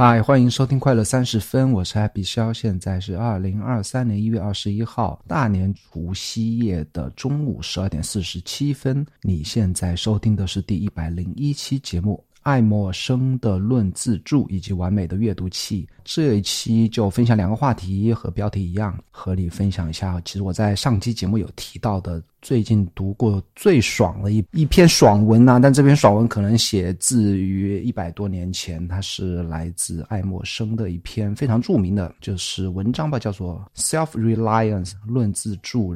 嗨，欢迎收听快乐三十分，我是 Happy 肖，现在是二零二三年一月二十一号大年除夕夜的中午十二点四十七分。你现在收听的是第一百零一期节目。爱默生的论自助以及完美的阅读器，这一期就分享两个话题，和标题一样，和你分享一下。其实我在上期节目有提到的，最近读过最爽的一一篇爽文啊，但这篇爽文可能写自于一百多年前，它是来自爱默生的一篇非常著名的，就是文章吧，叫做《Self Reliance 论自助》。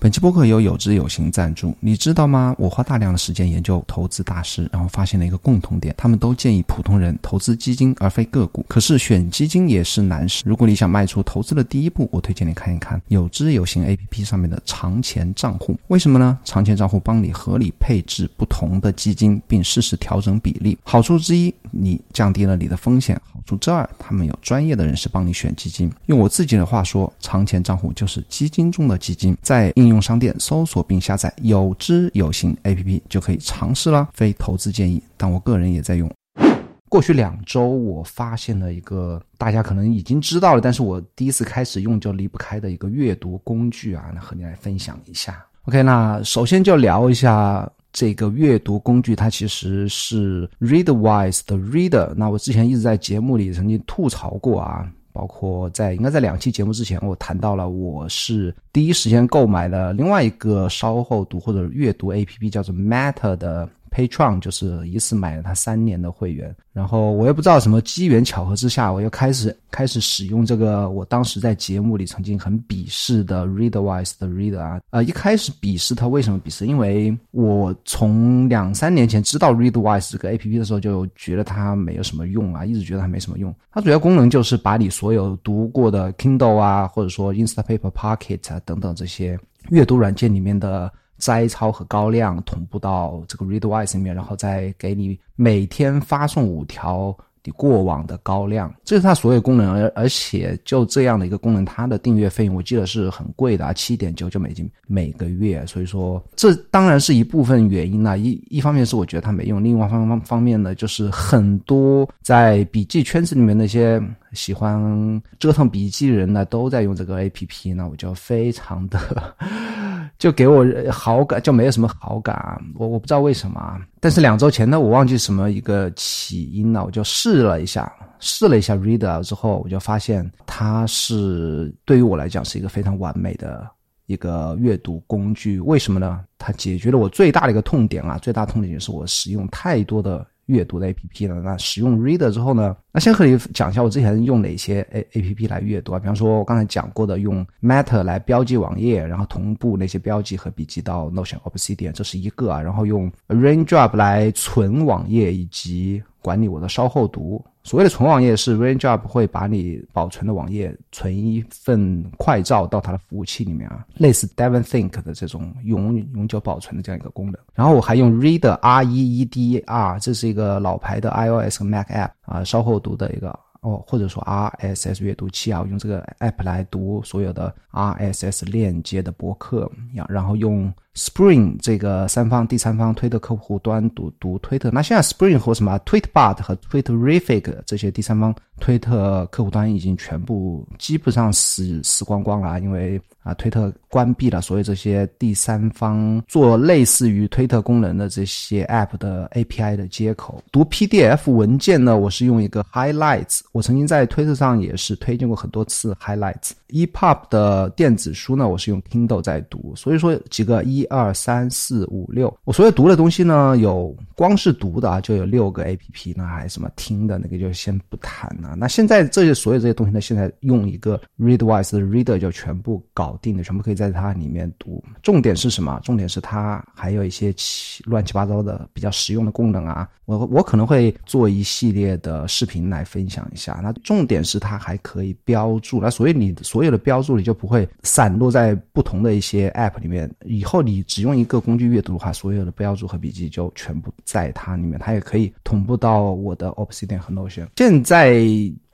本期播客由有知有行赞助，你知道吗？我花大量的时间研究投资大师，然后发现了一个共同点，他们都建议普通人投资基金而非个股。可是选基金也是难事。如果你想迈出投资的第一步，我推荐你看一看有知有行 APP 上面的长钱账户。为什么呢？长钱账户帮你合理配置不同的基金，并适时调整比例。好处之一，你降低了你的风险；好处之二，他们有专业的人士帮你选基金。用我自己的话说，长钱账户就是基金中的基金，在应。应用商店搜索并下载有知有行 APP 就可以尝试了，非投资建议，但我个人也在用。过去两周，我发现了一个大家可能已经知道了，但是我第一次开始用就离不开的一个阅读工具啊，那和你来分享一下。OK，那首先就聊一下这个阅读工具，它其实是 Readwise 的 Reader。那我之前一直在节目里曾经吐槽过啊。包括在应该在两期节目之前，我谈到了我是第一时间购买了另外一个稍后读或者阅读 A P P，叫做 Matter 的。Patron 就是一次买了他三年的会员，然后我也不知道什么机缘巧合之下，我又开始开始使用这个我当时在节目里曾经很鄙视的 Readwise 的 Reader 啊，呃，一开始鄙视它为什么鄙视？因为我从两三年前知道 Readwise 这个 APP 的时候，就觉得它没有什么用啊，一直觉得它没什么用。它主要功能就是把你所有读过的 Kindle 啊，或者说 Instapaper Pocket 啊等等这些阅读软件里面的。摘抄和高亮同步到这个 Readwise 里面，然后再给你每天发送五条你过往的高亮，这是它所有功能。而而且就这样的一个功能，它的订阅费用我记得是很贵的啊，七点九九美金每个月。所以说，这当然是一部分原因啦。一一方面是我觉得它没用，另外方方方面呢，就是很多在笔记圈子里面那些。喜欢折腾笔记人呢，都在用这个 A P P，那我就非常的就给我好感，就没有什么好感啊。我我不知道为什么，但是两周前呢，我忘记什么一个起因了，我就试了一下，试了一下 Reader 之后，我就发现它是对于我来讲是一个非常完美的一个阅读工具。为什么呢？它解决了我最大的一个痛点啊，最大痛点就是我使用太多的。阅读的 A P P 了，那使用 Reader 之后呢？那先和你讲一下我之前用哪些 A A P P 来阅读啊？比方说我刚才讲过的，用 Matter 来标记网页，然后同步那些标记和笔记到 Notion Obsidian，这是一个啊。然后用 Raindrop 来存网页以及管理我的稍后读。所谓的存网页是 Raindrop 会把你保存的网页存一份快照到它的服务器里面啊，类似 Devon Think 的这种永永久保存的这样一个功能。然后我还用 Reader R E E D R，这是一个老牌的 iOS 和 Mac App 啊，稍后读的一个哦，或者说 RSS 阅读器啊，我用这个 App 来读所有的 RSS 链接的博客，然后用。Spring 这个三方第三方推特客户端读读推特，那现在 Spring 和什么 Tweetbot 和 Twitterific 这些第三方推特客户端已经全部基本上死死光光了，因为啊推特关闭了所以这些第三方做类似于推特功能的这些 App 的 API 的接口。读 PDF 文件呢，我是用一个 Highlights，我曾经在推特上也是推荐过很多次 Highlights。EPUB 的电子书呢，我是用 Kindle 在读，所以说几个一。二三四五六，我所有读的东西呢，有光是读的啊，就有六个 A P P，那还什么听的那个就先不谈了。那现在这些所有这些东西呢，现在用一个 Readwise 的 Reader 就全部搞定了，全部可以在它里面读。重点是什么？重点是它还有一些乱七八糟的比较实用的功能啊。我我可能会做一系列的视频来分享一下。那重点是它还可以标注，那所以你所有的标注你就不会散落在不同的一些 App 里面，以后你。只用一个工具阅读的话，所有的标注和笔记就全部在它里面，它也可以同步到我的 Obsidian 和 Notion。现在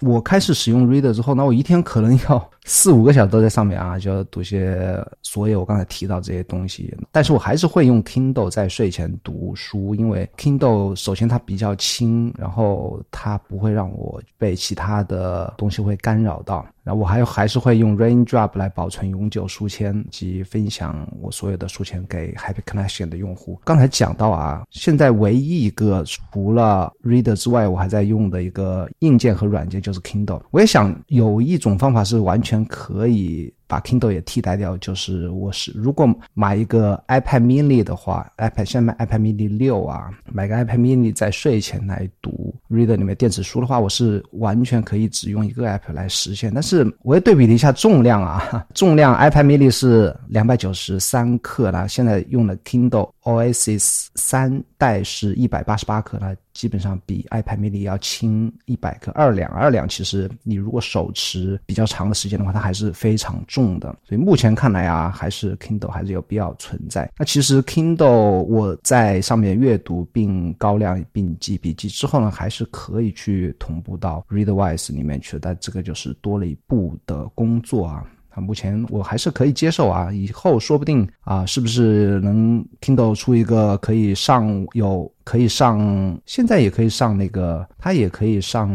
我开始使用 Reader 之后，那我一天可能要四五个小时都在上面啊，就读些所有我刚才提到这些东西。但是我还是会用 Kindle 在睡前读书，因为 Kindle 首先它比较轻，然后它不会让我被其他的东西会干扰到。然后我还还是会用 Raindrop 来保存永久书签及分享我所有的书签给 Happy Connection 的用户。刚才讲到啊，现在唯一一个除了 Reader 之外，我还在用的一个硬件和软件就是 Kindle。我也想有一种方法是完全可以。把 Kindle 也替代掉，就是我是如果买一个 iPad Mini 的话，iPad 现在买 iPad Mini 六啊，买个 iPad Mini 在睡前来读 Reader 里面电子书的话，我是完全可以只用一个 App 来实现。但是我也对比了一下重量啊，重量 iPad Mini 是两百九十三克啦，现在用的 Kindle Oasis 三代是一百八十八克啦。基本上比 iPad mini 要轻一百克，二两二两。其实你如果手持比较长的时间的话，它还是非常重的。所以目前看来啊，还是 Kindle 还是有必要存在。那其实 Kindle 我在上面阅读并高亮并记笔记之后呢，还是可以去同步到 Readwise 里面去。但这个就是多了一步的工作啊。啊，目前我还是可以接受啊，以后说不定啊，是不是能 Kindle 出一个可以上有可以上，现在也可以上那个，它也可以上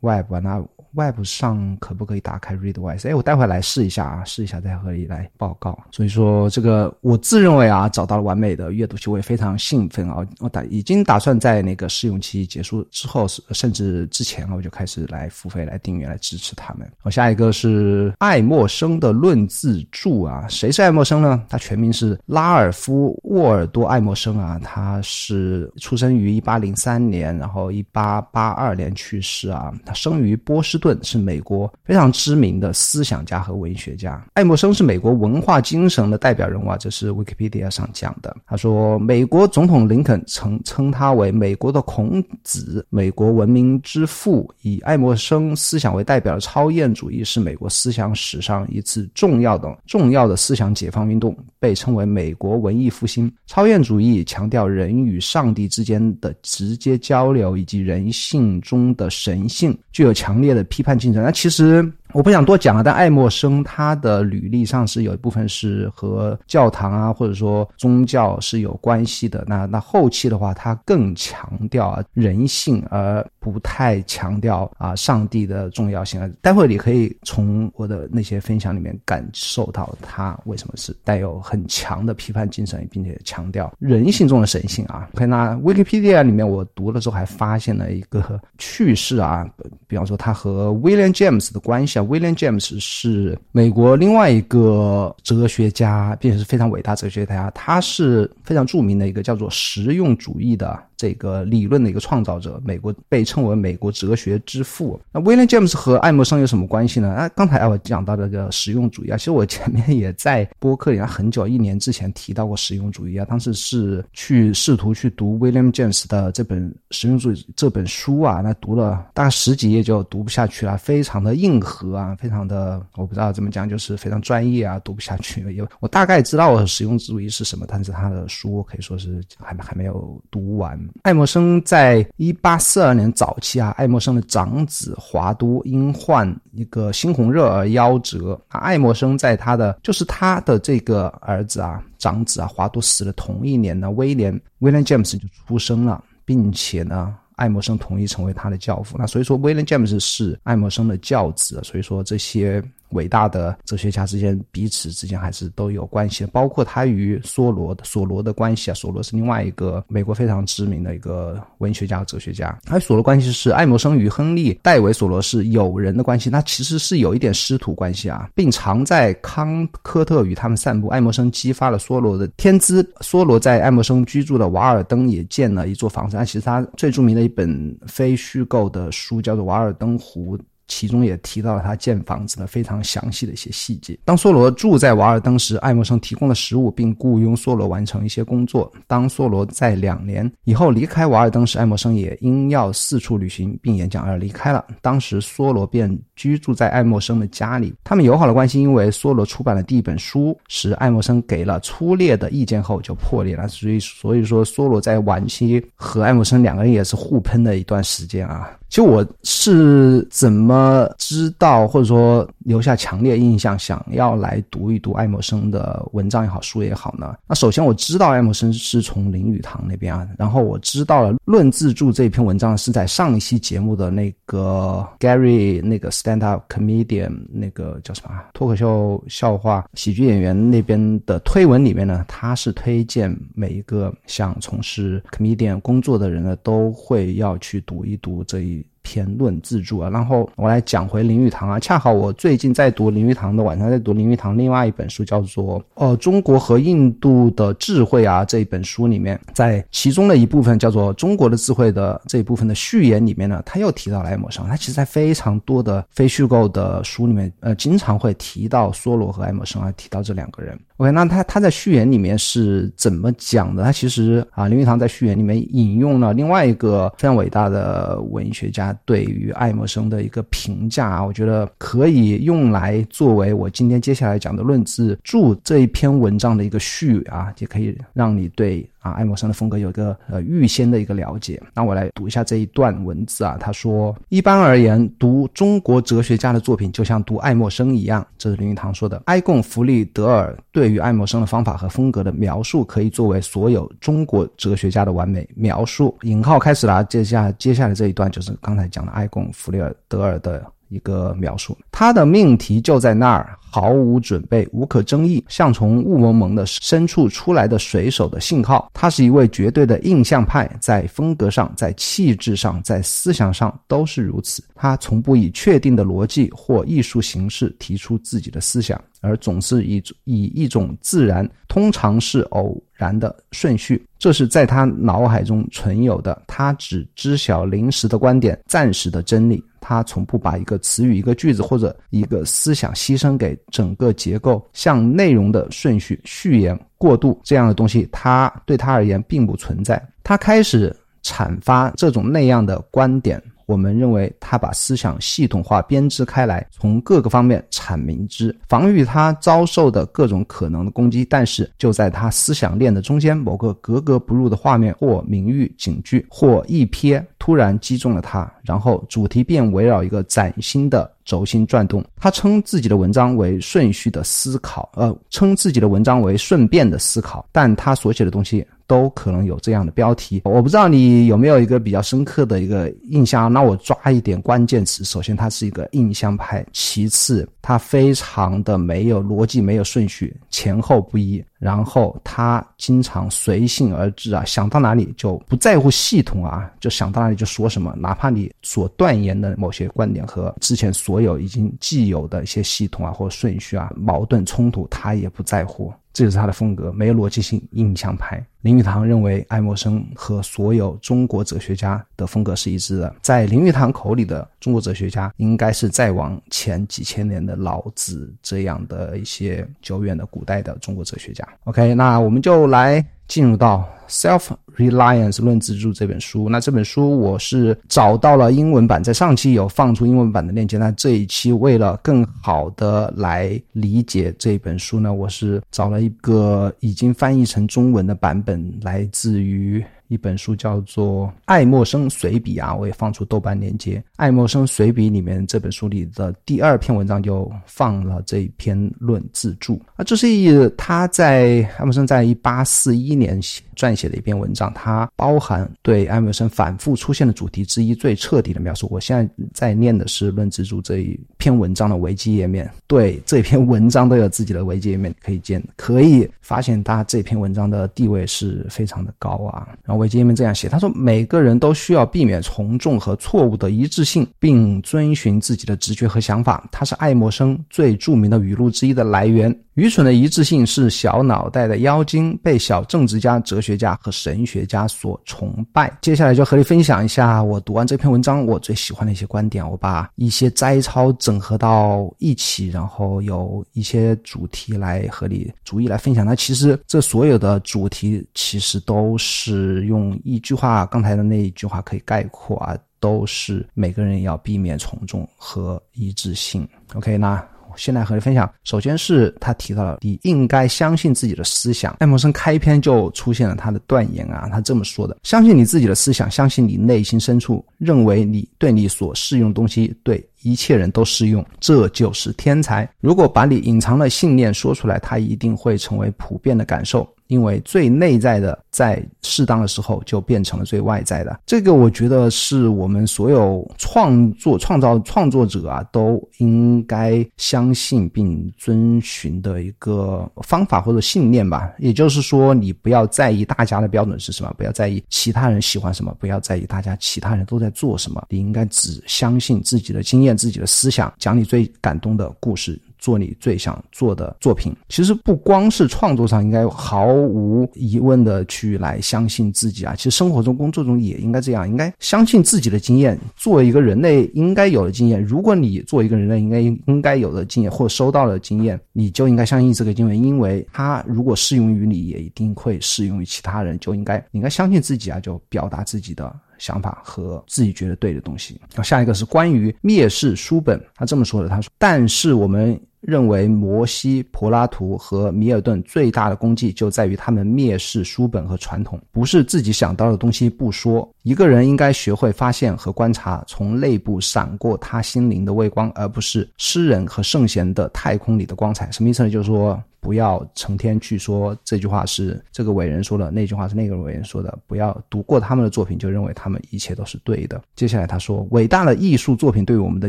Web 啊那。Web 上可不可以打开 Readwise？哎，我待会来试一下啊，试一下再和你来报告。所以说，这个我自认为啊，找到了完美的阅读器，我也非常兴奋啊。我打已经打算在那个试用期结束之后，甚至之前啊，我就开始来付费来订阅来支持他们。好下一个是爱默生的论自助啊，谁是爱默生呢？他全名是拉尔夫沃尔多爱默生啊，他是出生于一八零三年，然后一八八二年去世啊。他生于波士。顿是美国非常知名的思想家和文学家，爱默生是美国文化精神的代表人物啊，这是 Wikipedia 上讲的。他说，美国总统林肯曾称他为美国的孔子，美国文明之父。以爱默生思想为代表的超验主义是美国思想史上一次重要的重要的思想解放运动，被称为美国文艺复兴。超验主义强调人与上帝之之间的直接交流以及人性中的神性，具有强烈的。批判精神，那其实。我不想多讲了，但爱默生他的履历上是有一部分是和教堂啊，或者说宗教是有关系的。那那后期的话，他更强调啊人性，而不太强调啊上帝的重要性啊。待会你可以从我的那些分享里面感受到他为什么是带有很强的批判精神，并且强调人性中的神性啊。可以那 Wikipedia 里面我读了之后还发现了一个趣事啊，比方说他和 William James 的关系。William James 是美国另外一个哲学家，并且是非常伟大哲学家。他是非常著名的一个叫做实用主义的。这个理论的一个创造者，美国被称为美国哲学之父。那 William James 和爱默生有什么关系呢？啊，刚才我讲到这个实用主义啊，其实我前面也在播客里啊很久一年之前提到过实用主义啊，当时是去试图去读 William James 的这本实用主义这本书啊，那读了大概十几页就读不下去了，非常的硬核啊，非常的我不知道怎么讲，就是非常专业啊，读不下去。有我大概知道我实用主义是什么，但是他的书可以说是还还没有读完。爱默生在一八四二年早期啊，爱默生的长子华都因患一个猩红热而夭折。啊，爱默生在他的就是他的这个儿子啊，长子啊，华都死的同一年呢，威廉 William James 就出生了，并且呢，爱默生同意成为他的教父。那所以说，William James 是爱默生的教子。所以说这些。伟大的哲学家之间彼此之间还是都有关系的，包括他与梭罗的索罗的关系啊。索罗是另外一个美国非常知名的一个文学家、哲学家。而索罗关系是爱默生与亨利·戴维·索罗是友人的关系，那其实是有一点师徒关系啊，并常在康科特与他们散步。爱默生激发了梭罗的天资，梭罗在爱默生居住的瓦尔登也建了一座房子。那其实他最著名的一本非虚构的书叫做《瓦尔登湖》。其中也提到了他建房子的非常详细的一些细节。当梭罗住在瓦尔登时，爱默生提供了食物，并雇佣梭罗完成一些工作。当梭罗在两年以后离开瓦尔登时，爱默生也因要四处旅行并演讲而离开了。当时梭罗便居住在爱默生的家里。他们友好的关系因为梭罗出版的第一本书时，爱默生给了粗略的意见后就破裂了。所以，所以说梭罗在晚期和爱默生两个人也是互喷的一段时间啊。其实我是怎么知道，或者说留下强烈印象，想要来读一读爱默生的文章也好，书也好呢？那首先我知道爱默生是从林语堂那边啊，然后我知道了《论自助》这篇文章是在上一期节目的那个 Gary 那个 stand up comedian 那个叫什么脱口秀笑话喜剧演员那边的推文里面呢，他是推荐每一个想从事 comedian 工作的人呢，都会要去读一读这一。you 天论自助啊，然后我来讲回林语堂啊。恰好我最近在读林语堂的，晚上在读林语堂另外一本书，叫做《呃中国和印度的智慧》啊。这一本书里面，在其中的一部分叫做《中国的智慧》的这一部分的序言里面呢，他又提到了爱默生。他其实，在非常多的非虚构的书里面，呃，经常会提到梭罗和爱默生啊，提到这两个人。OK，那他他在序言里面是怎么讲的？他其实啊，林语堂在序言里面引用了另外一个非常伟大的文学家对于爱默生的一个评价啊，我觉得可以用来作为我今天接下来讲的论自著这一篇文章的一个序啊，也可以让你对。啊，爱默生的风格有一个呃预先的一个了解。那我来读一下这一段文字啊。他说：“一般而言，读中国哲学家的作品就像读爱默生一样。”这是林语堂说的。埃贡·弗利德尔对于爱默生的方法和风格的描述，可以作为所有中国哲学家的完美描述。引号开始了。接下接下来这一段就是刚才讲的埃贡·弗利尔德尔的。一个描述，他的命题就在那儿，毫无准备，无可争议，像从雾蒙蒙的深处出来的水手的信号。他是一位绝对的印象派，在风格上，在气质上，在思想上都是如此。他从不以确定的逻辑或艺术形式提出自己的思想，而总是以以一种自然，通常是偶然的顺序，这是在他脑海中存有的。他只知晓临时的观点，暂时的真理。他从不把一个词语、一个句子或者一个思想牺牲给整个结构，像内容的顺序、序言、过渡这样的东西，他对他而言并不存在。他开始阐发这种那样的观点。我们认为他把思想系统化编织开来，从各个方面阐明之，防御他遭受的各种可能的攻击。但是就在他思想链的中间，某个格格不入的画面或名誉警句或一瞥突然击中了他，然后主题便围绕一个崭新的轴心转动。他称自己的文章为顺序的思考，呃，称自己的文章为顺便的思考，但他所写的东西。都可能有这样的标题，我不知道你有没有一个比较深刻的一个印象。那我抓一点关键词，首先它是一个印象派，其次它非常的没有逻辑，没有顺序，前后不一。然后他经常随性而至啊，想到哪里就不在乎系统啊，就想到哪里就说什么，哪怕你所断言的某些观点和之前所有已经既有的一些系统啊或顺序啊矛盾冲突，他也不在乎。这就是他的风格，没有逻辑性，印象派。林语堂认为爱默生和所有中国哲学家的风格是一致的。在林语堂口里的中国哲学家，应该是再往前几千年的老子这样的一些久远的古代的中国哲学家。OK，那我们就来进入到《Self Reliance 论自助》这本书。那这本书我是找到了英文版，在上期有放出英文版的链接。那这一期为了更好的来理解这本书呢，我是找了一个已经翻译成中文的版本，来自于。一本书叫做《爱默生随笔》啊，我也放出豆瓣链接。《爱默生随笔》里面这本书里的第二篇文章就放了这一篇论自助这是一他在爱默生在一八四一年撰写的一篇文章，它包含对爱默生反复出现的主题之一最彻底的描述。我现在在念的是论自助这一篇文章的维基页面，对这篇文章都有自己的维基页面，可以见，可以发现他这篇文章的地位是非常的高啊，然后。维基页面这样写，他说：“每个人都需要避免从众和错误的一致性，并遵循自己的直觉和想法。他是爱默生最著名的语录之一的来源。愚蠢的一致性是小脑袋的妖精，被小政治家、哲学家和神学家所崇拜。”接下来就和你分享一下我读完这篇文章我最喜欢的一些观点。我把一些摘抄整合到一起，然后有一些主题来和你逐一来分享。那其实这所有的主题其实都是。用一句话，刚才的那一句话可以概括啊，都是每个人要避免从众和一致性。OK，那现在和你分享。首先是他提到了你应该相信自己的思想。爱默生开篇就出现了他的断言啊，他这么说的：相信你自己的思想，相信你内心深处认为你对你所适用的东西对。一切人都适用，这就是天才。如果把你隐藏的信念说出来，它一定会成为普遍的感受。因为最内在的，在适当的时候就变成了最外在的。这个我觉得是我们所有创作、创造创作者啊，都应该相信并遵循的一个方法或者信念吧。也就是说，你不要在意大家的标准是什么，不要在意其他人喜欢什么，不要在意大家其他人都在做什么。你应该只相信自己的经验、自己的思想，讲你最感动的故事。做你最想做的作品，其实不光是创作上，应该毫无疑问的去来相信自己啊。其实生活中、工作中也应该这样，应该相信自己的经验，做一个人类应该有的经验。如果你做一个人类应该应该有的经验，或收到了经验，你就应该相信这个经验，因为它如果适用于你，也一定会适用于其他人。就应该应该相信自己啊，就表达自己的。想法和自己觉得对的东西。好，下一个是关于蔑视书本，他这么说的：他说，但是我们认为摩西、柏拉图和米尔顿最大的功绩就在于他们蔑视书本和传统，不是自己想到的东西不说。一个人应该学会发现和观察从内部闪过他心灵的微光，而不是诗人和圣贤的太空里的光彩。什么意思呢？就是说。不要成天去说这句话是这个伟人说的，那句话是那个伟人说的。不要读过他们的作品就认为他们一切都是对的。接下来他说，伟大的艺术作品对我们的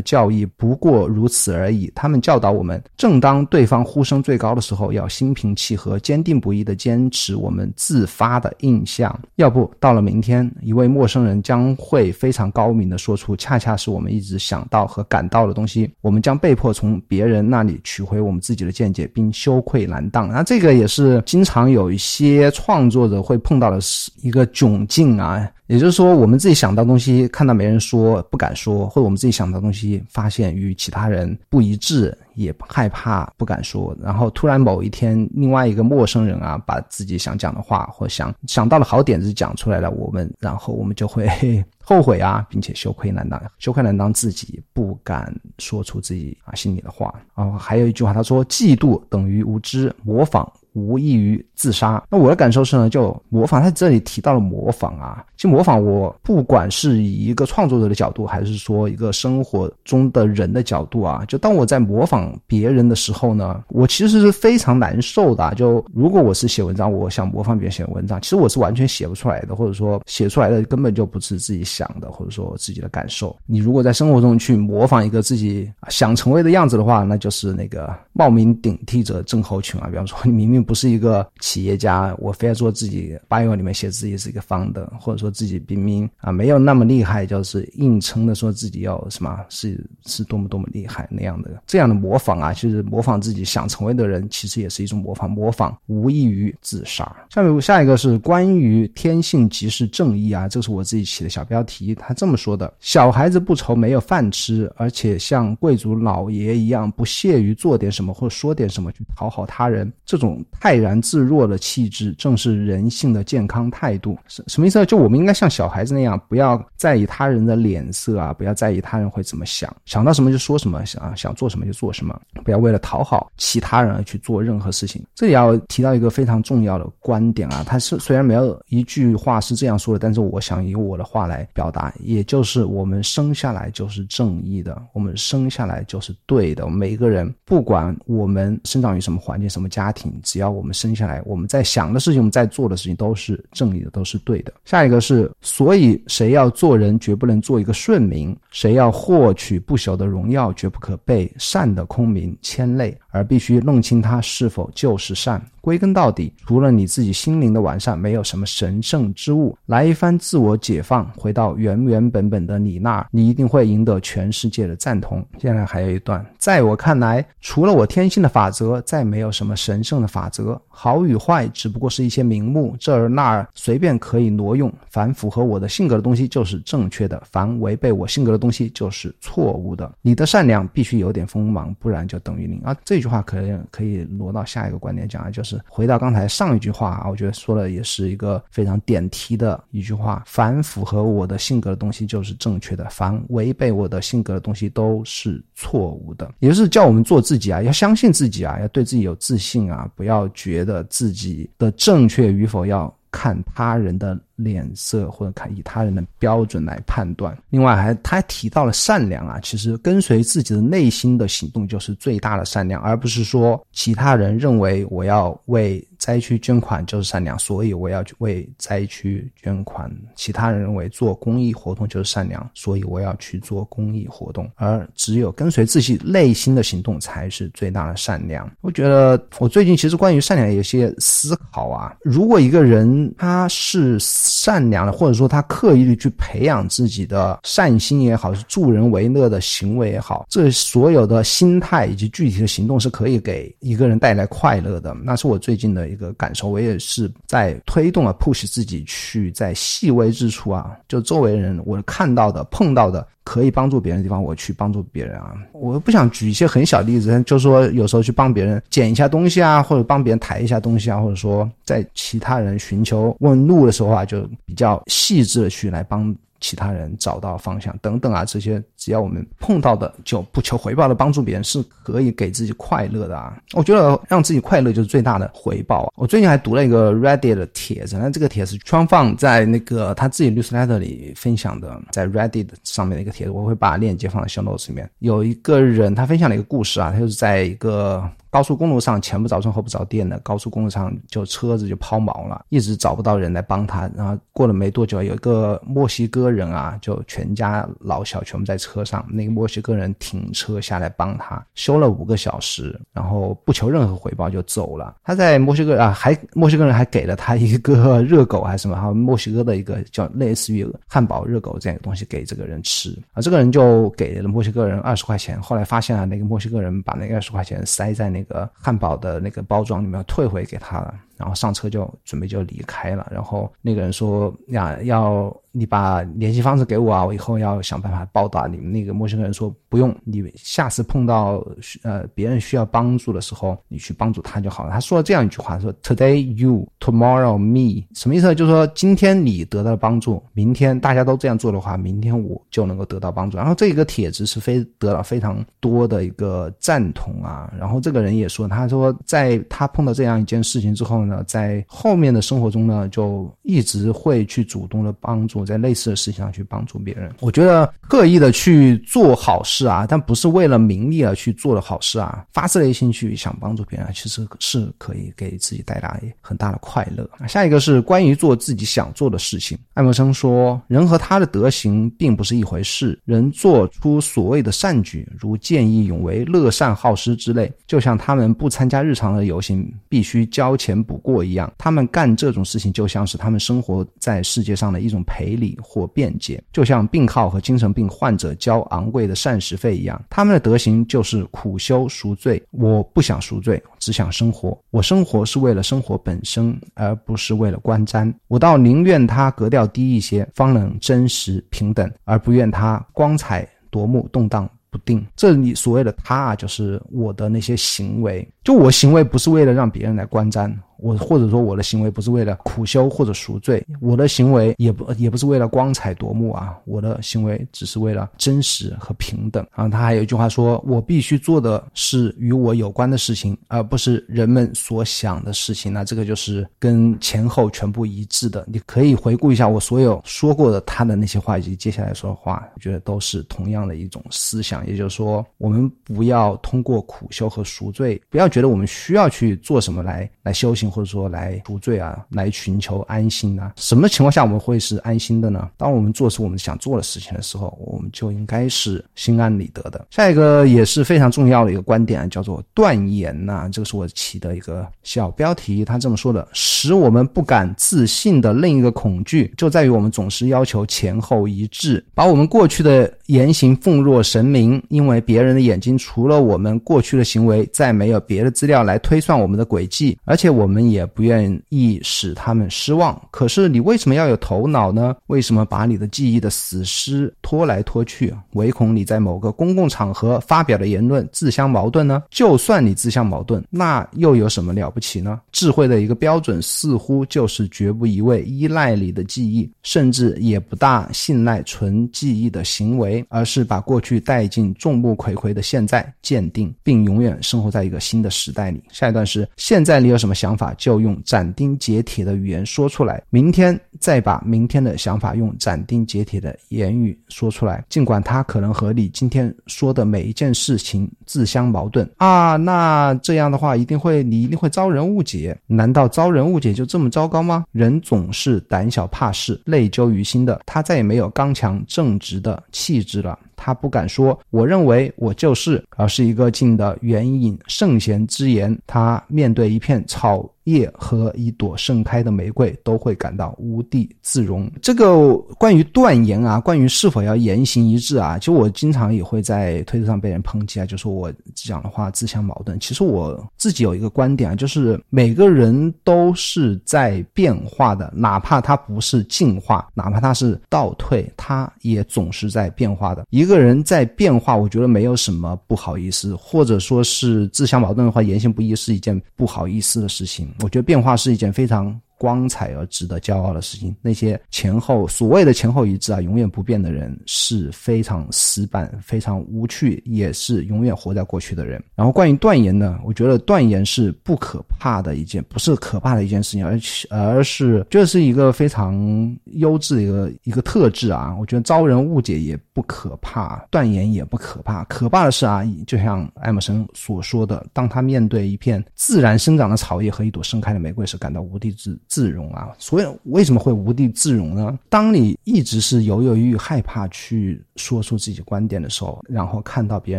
教义不过如此而已。他们教导我们，正当对方呼声最高的时候，要心平气和、坚定不移地坚持我们自发的印象。要不到了明天，一位陌生人将会非常高明地说出恰恰是我们一直想到和感到的东西。我们将被迫从别人那里取回我们自己的见解，并羞愧。难当，那这个也是经常有一些创作者会碰到的一个窘境啊。也就是说，我们自己想到东西，看到没人说，不敢说；或者我们自己想到东西，发现与其他人不一致，也害怕不敢说。然后突然某一天，另外一个陌生人啊，把自己想讲的话或想想到了好点子讲出来了，我们然后我们就会 后悔啊，并且羞愧难当，羞愧难当，自己不敢说出自己啊心里的话。哦，还有一句话，他说：“嫉妒等于无知，模仿。”无异于自杀。那我的感受是呢，就模仿，他这里提到了模仿啊。其实模仿，我不管是以一个创作者的角度，还是说一个生活中的人的角度啊，就当我在模仿别人的时候呢，我其实是非常难受的。就如果我是写文章，我想模仿别人写文章，其实我是完全写不出来的，或者说写出来的根本就不是自己想的，或者说自己的感受。你如果在生活中去模仿一个自己想成为的样子的话，那就是那个冒名顶替者症候群啊。比方说，你明明不是一个企业家，我非要做自己，bio 里面写自己是一个方的，或者说自己明明啊没有那么厉害，就是硬撑的说自己要什么是是多么多么厉害那样的这样的模仿啊，其实模仿自己想成为的人，其实也是一种模仿，模仿无异于自杀。下面下一个是关于天性即是正义啊，这是我自己起的小标题，他这么说的：小孩子不愁没有饭吃，而且像贵族老爷一样不屑于做点什么或说点什么去讨好他人，这种泰然。自若的气质，正是人性的健康态度。什什么意思呢？就我们应该像小孩子那样，不要在意他人的脸色啊，不要在意他人会怎么想，想到什么就说什么，想想做什么就做什么，不要为了讨好其他人而去做任何事情。这里要提到一个非常重要的观点啊，他是虽然没有一句话是这样说的，但是我想以我的话来表达，也就是我们生下来就是正义的，我们生下来就是对的。每一个人，不管我们生长于什么环境、什么家庭，只要要我们。生下来，我们在想的事情，我们在做的事情都是正义的，都是对的。下一个是，所以谁要做人，绝不能做一个顺民；谁要获取不朽的荣耀，绝不可被善的空名牵累，而必须弄清它是否就是善。归根到底，除了你自己心灵的完善，没有什么神圣之物。来一番自我解放，回到原原本本的你那儿，你一定会赢得全世界的赞同。接下来还有一段，在我看来，除了我天性的法则，再没有什么神圣的法则。好与坏只不过是一些名目，这儿那儿随便可以挪用。凡符合我的性格的东西就是正确的，凡违背我性格的东西就是错误的。你的善良必须有点锋芒，不然就等于零啊！这句句话可以可以挪到下一个观点讲啊，就是回到刚才上一句话啊，我觉得说的也是一个非常点题的一句话：凡符合我的性格的东西就是正确的，凡违背我的性格的东西都是错误的。也就是叫我们做自己啊，要相信自己啊，要对自己有自信啊，不要觉得自己的正确与否要看他人的。脸色或者看以他人的标准来判断。另外还他提到了善良啊，其实跟随自己的内心的行动就是最大的善良，而不是说其他人认为我要为灾区捐款就是善良，所以我要去为灾区捐款；其他人认为做公益活动就是善良，所以我要去做公益活动。而只有跟随自己内心的行动才是最大的善良。我觉得我最近其实关于善良有些思考啊，如果一个人他是。善良的，或者说他刻意的去培养自己的善心也好，是助人为乐的行为也好，这所有的心态以及具体的行动是可以给一个人带来快乐的。那是我最近的一个感受，我也是在推动啊，push 自己去在细微之处啊，就周围人我看到的、碰到的。可以帮助别人的地方，我去帮助别人啊！我不想举一些很小的例子，就是说有时候去帮别人捡一下东西啊，或者帮别人抬一下东西啊，或者说在其他人寻求问路的时候啊，就比较细致的去来帮。其他人找到方向等等啊，这些只要我们碰到的就不求回报的帮助别人，是可以给自己快乐的啊。我觉得让自己快乐就是最大的回报啊。我最近还读了一个 Reddit 的帖子，那这个帖子川放在那个他自己 newsletter 里分享的，在 Reddit 上面的一个帖子，我会把链接放在 show notes 里面。有一个人他分享了一个故事啊，他就是在一个。高速公路上前不着村后不着店的，高速公路上就车子就抛锚了，一直找不到人来帮他。然后过了没多久，有一个墨西哥人啊，就全家老小全部在车上，那个墨西哥人停车下来帮他修了五个小时，然后不求任何回报就走了。他在墨西哥啊，还墨西哥人还给了他一个热狗还是什么，还有墨西哥的一个叫类似于汉堡热狗这样的东西给这个人吃啊。这个人就给了墨西哥人二十块钱，后来发现了那个墨西哥人把那个二十块钱塞在那。那个汉堡的那个包装里面退回给他了，然后上车就准备就离开了。然后那个人说：“呀，要你把联系方式给我啊，我以后要想办法报答你们。”那个陌生人说：“不用，你下次碰到呃别人需要帮助的时候，你去帮助他就好了。”他说了这样一句话：“说 Today you, tomorrow me。”什么意思？就是说今天你得到了帮助，明天大家都这样做的话，明天我就能够得到帮助。然后这个帖子是非得到非常多的一个赞同啊。然后这个人。也说，他说，在他碰到这样一件事情之后呢，在后面的生活中呢，就一直会去主动的帮助，我在类似的事情上去帮助别人。我觉得刻意的去做好事啊，但不是为了名利而去做的好事啊，发自内心去想帮助别人，其实是可以给自己带来很大的快乐。下一个是关于做自己想做的事情。爱默生说，人和他的德行并不是一回事。人做出所谓的善举，如见义勇为、乐善好施之类，就像。他们不参加日常的游行，必须交钱补过一样。他们干这种事情，就像是他们生活在世界上的一种陪赔礼或辩解，就像病号和精神病患者交昂贵的膳食费一样。他们的德行就是苦修赎罪。我不想赎罪，只想生活。我生活是为了生活本身，而不是为了观瞻。我倒宁愿他格调低一些，方能真实平等，而不愿他光彩夺目、动荡。不定，这里所谓的他啊，就是我的那些行为，就我行为不是为了让别人来观瞻。我或者说我的行为不是为了苦修或者赎罪，我的行为也不也不是为了光彩夺目啊，我的行为只是为了真实和平等啊。他还有一句话说：“我必须做的是与我有关的事情，而不是人们所想的事情。”那这个就是跟前后全部一致的。你可以回顾一下我所有说过的他的那些话以及接下来说的话，我觉得都是同样的一种思想。也就是说，我们不要通过苦修和赎罪，不要觉得我们需要去做什么来来修行。或者说来赎罪啊，来寻求安心啊？什么情况下我们会是安心的呢？当我们做出我们想做的事情的时候，我们就应该是心安理得的。下一个也是非常重要的一个观点，叫做断言呐。这个是我起的一个小标题，他这么说的：使我们不敢自信的另一个恐惧，就在于我们总是要求前后一致，把我们过去的言行奉若神明，因为别人的眼睛除了我们过去的行为，再没有别的资料来推算我们的轨迹，而且我们也不愿意使他们失望。可是你为什么要有头脑呢？为什么把你的记忆的死尸拖来拖去，唯恐你在某个公共场合发表的言论自相矛盾呢？就算你自相矛盾，那又有什么了不起呢？智慧的一个标准似乎就是绝不一味依赖你的记忆，甚至也不大信赖纯记忆的行为，而是把过去带进众目睽睽的现在鉴定，并永远生活在一个新的时代里。下一段是：现在你有什么想法，就用斩钉截铁的语言说出来；明天再把明天的想法用斩钉截铁的言语说出来，尽管它可能和你今天说的每一件事情自相矛盾啊。那这样的话，一定会你一定会遭人误解。难道遭人误解就这么糟糕吗？人总是胆小怕事、内疚于心的，他再也没有刚强正直的气质了。他不敢说“我认为我就是”，而是一个劲的援引圣贤之言。他面对一片草叶和一朵盛开的玫瑰，都会感到无地自容。这个关于断言啊，关于是否要言行一致啊，就我经常也会在推特上被人抨击啊，就说我讲的话自相矛盾。其实我自己有一个观点啊，就是每个人都是在变化的，哪怕他不是进化，哪怕他是倒退，他也总是在变化的。一个。个人在变化，我觉得没有什么不好意思，或者说是自相矛盾的话，言行不一是一件不好意思的事情。我觉得变化是一件非常。光彩而值得骄傲的事情，那些前后所谓的前后一致啊，永远不变的人是非常死板、非常无趣，也是永远活在过去的人。然后关于断言呢，我觉得断言是不可怕的一件，不是可怕的一件事情，而且而是这是一个非常优质的一个一个特质啊。我觉得遭人误解也不可怕，断言也不可怕，可怕的是啊，就像艾默生所说的，当他面对一片自然生长的草叶和一朵盛开的玫瑰时，感到无地自。自容啊，所以为什么会无地自容呢？当你一直是犹犹豫豫、害怕去说出自己观点的时候，然后看到别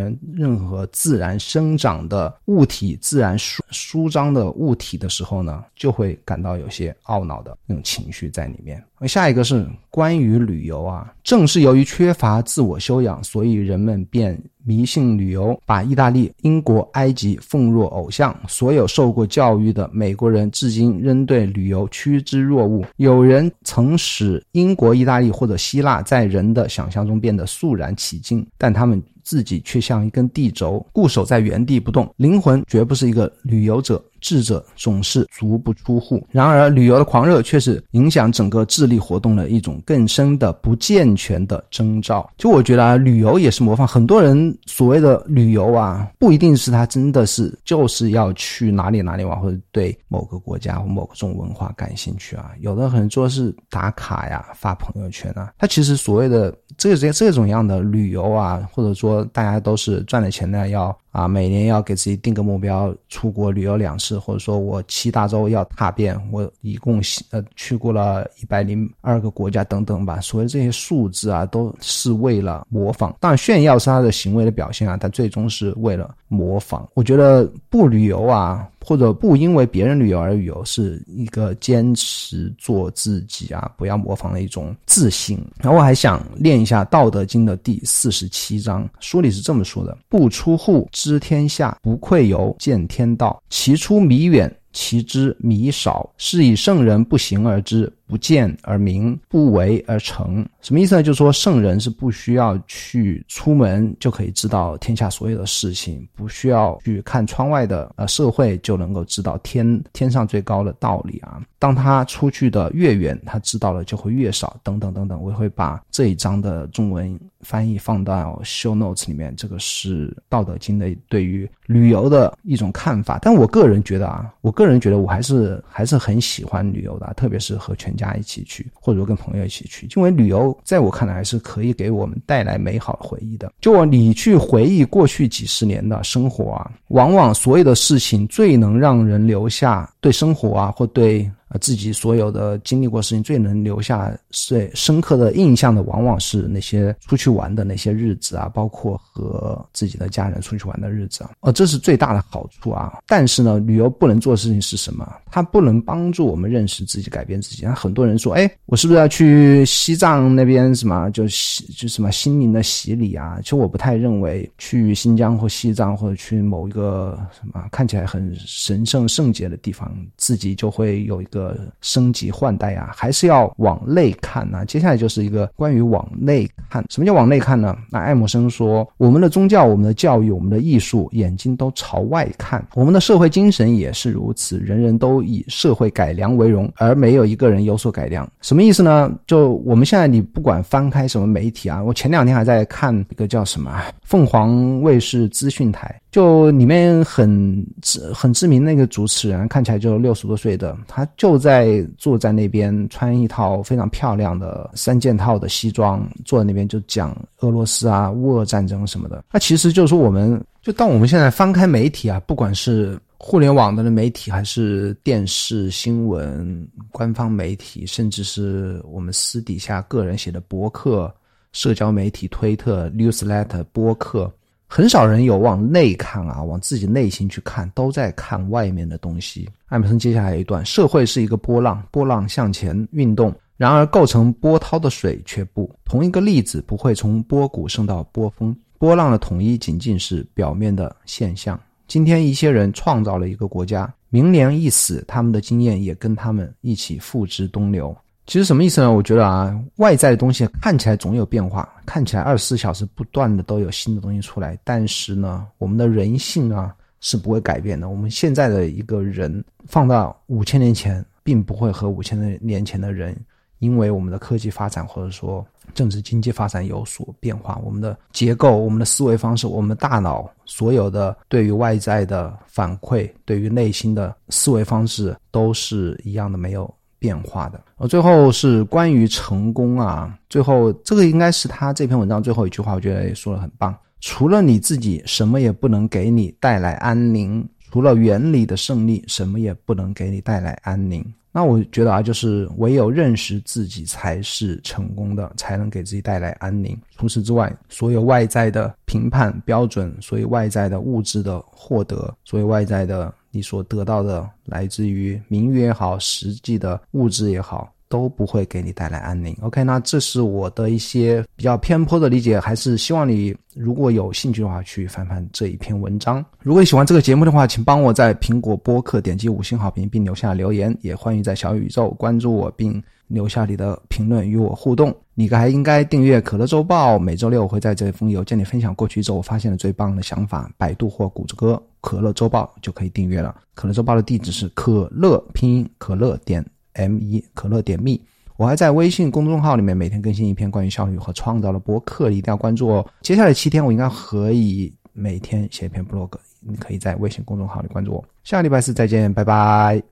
人任何自然生长的物体、自然舒舒张的物体的时候呢，就会感到有些懊恼的那种情绪在里面。下一个是关于旅游啊，正是由于缺乏自我修养，所以人们便迷信旅游，把意大利、英国、埃及奉若偶像。所有受过教育的美国人至今仍对旅游趋之若鹜。有人曾使英国、意大利或者希腊在人的想象中变得肃然起敬，但他们自己却像一根地轴，固守在原地不动。灵魂绝不是一个旅游者。智者总是足不出户，然而旅游的狂热却是影响整个智力活动的一种更深的不健全的征兆。就我觉得啊，旅游也是模仿很多人所谓的旅游啊，不一定是他真的是就是要去哪里哪里玩，或者对某个国家或某种文化感兴趣啊。有的可能说是打卡呀，发朋友圈啊。他其实所谓的这这这种样的旅游啊，或者说大家都是赚了钱呢要。啊，每年要给自己定个目标，出国旅游两次，或者说我七大洲要踏遍，我一共呃去过了一百零二个国家等等吧。所谓这些数字啊，都是为了模仿，当然炫耀是他的行为的表现啊，但最终是为了模仿。我觉得不旅游啊。或者不因为别人旅游而旅游，是一个坚持做自己啊，不要模仿的一种自信。然后我还想练一下《道德经》的第四十七章，书里是这么说的：“不出户知天下，不愧有见天道。其出弥远，其知弥少。是以圣人不行而知。”不见而明，不为而成，什么意思呢？就是说圣人是不需要去出门就可以知道天下所有的事情，不需要去看窗外的呃社会就能够知道天天上最高的道理啊。当他出去的越远，他知道的就会越少，等等等等。我会把这一章的中文翻译放到 show notes 里面。这个是《道德经》的对于旅游的一种看法。但我个人觉得啊，我个人觉得我还是还是很喜欢旅游的，特别是和全。家一起去，或者说跟朋友一起去，因为旅游在我看来还是可以给我们带来美好回忆的。就你去回忆过去几十年的生活啊，往往所有的事情最能让人留下对生活啊或对。自己所有的经历过事情最能留下最深刻的印象的，往往是那些出去玩的那些日子啊，包括和自己的家人出去玩的日子啊，哦，这是最大的好处啊。但是呢，旅游不能做的事情是什么？它不能帮助我们认识自己、改变自己。很多人说，哎，我是不是要去西藏那边什么，就洗就什么心灵的洗礼啊？其实我不太认为去新疆或西藏或者去某一个什么看起来很神圣圣洁的地方，自己就会有一个呃升级换代啊，还是要往内看啊。接下来就是一个关于往内看，什么叫往内看呢？那爱默生说，我们的宗教、我们的教育、我们的艺术，眼睛都朝外看；我们的社会精神也是如此，人人都以社会改良为荣，而没有一个人有所改良。什么意思呢？就我们现在你不管翻开什么媒体啊，我前两天还在看一个叫什么凤凰卫视资讯台。就里面很知很知名那个主持人，看起来就六十多岁的，他就在坐在那边，穿一套非常漂亮的三件套的西装，坐在那边就讲俄罗斯啊、乌俄战争什么的。那其实就是说，我们就当我们现在翻开媒体啊，不管是互联网的媒体，还是电视新闻、官方媒体，甚至是我们私底下个人写的博客、社交媒体、推特、newsletter、播客。很少人有往内看啊，往自己内心去看，都在看外面的东西。艾默生接下来一段：社会是一个波浪，波浪向前运动，然而构成波涛的水却不。同一个粒子不会从波谷升到波峰，波浪的统一仅仅是表面的现象。今天一些人创造了一个国家，明年一死，他们的经验也跟他们一起付之东流。其实什么意思呢？我觉得啊，外在的东西看起来总有变化，看起来二十四小时不断的都有新的东西出来。但是呢，我们的人性啊是不会改变的。我们现在的一个人放到五千年前，并不会和五千年前的人，因为我们的科技发展或者说政治经济发展有所变化。我们的结构、我们的思维方式、我们的大脑，所有的对于外在的反馈，对于内心的思维方式，都是一样的，没有。变化的，呃，最后是关于成功啊，最后这个应该是他这篇文章最后一句话，我觉得也说的很棒。除了你自己，什么也不能给你带来安宁；除了原理的胜利，什么也不能给你带来安宁。那我觉得啊，就是唯有认识自己才是成功的，才能给自己带来安宁。除此之外，所有外在的评判标准，所有外在的物质的获得，所有外在的。你所得到的来自于名誉也好，实际的物质也好，都不会给你带来安宁。OK，那这是我的一些比较偏颇的理解，还是希望你如果有兴趣的话去翻翻这一篇文章。如果你喜欢这个节目的话，请帮我在苹果播客点击五星好评并留下留言，也欢迎在小宇宙关注我并留下你的评论与我互动。你还应该订阅可乐周报，每周六我会在这封邮件里分享过去一周我发现的最棒的想法。百度或谷歌。可乐周报就可以订阅了。可乐周报的地址是可乐拼音可乐点 m 一可乐点 me。我还在微信公众号里面每天更新一篇关于效率和创造的博客，一定要关注哦。接下来七天我应该可以每天写一篇 blog，你可以在微信公众号里关注我。下个礼拜四再见，拜拜。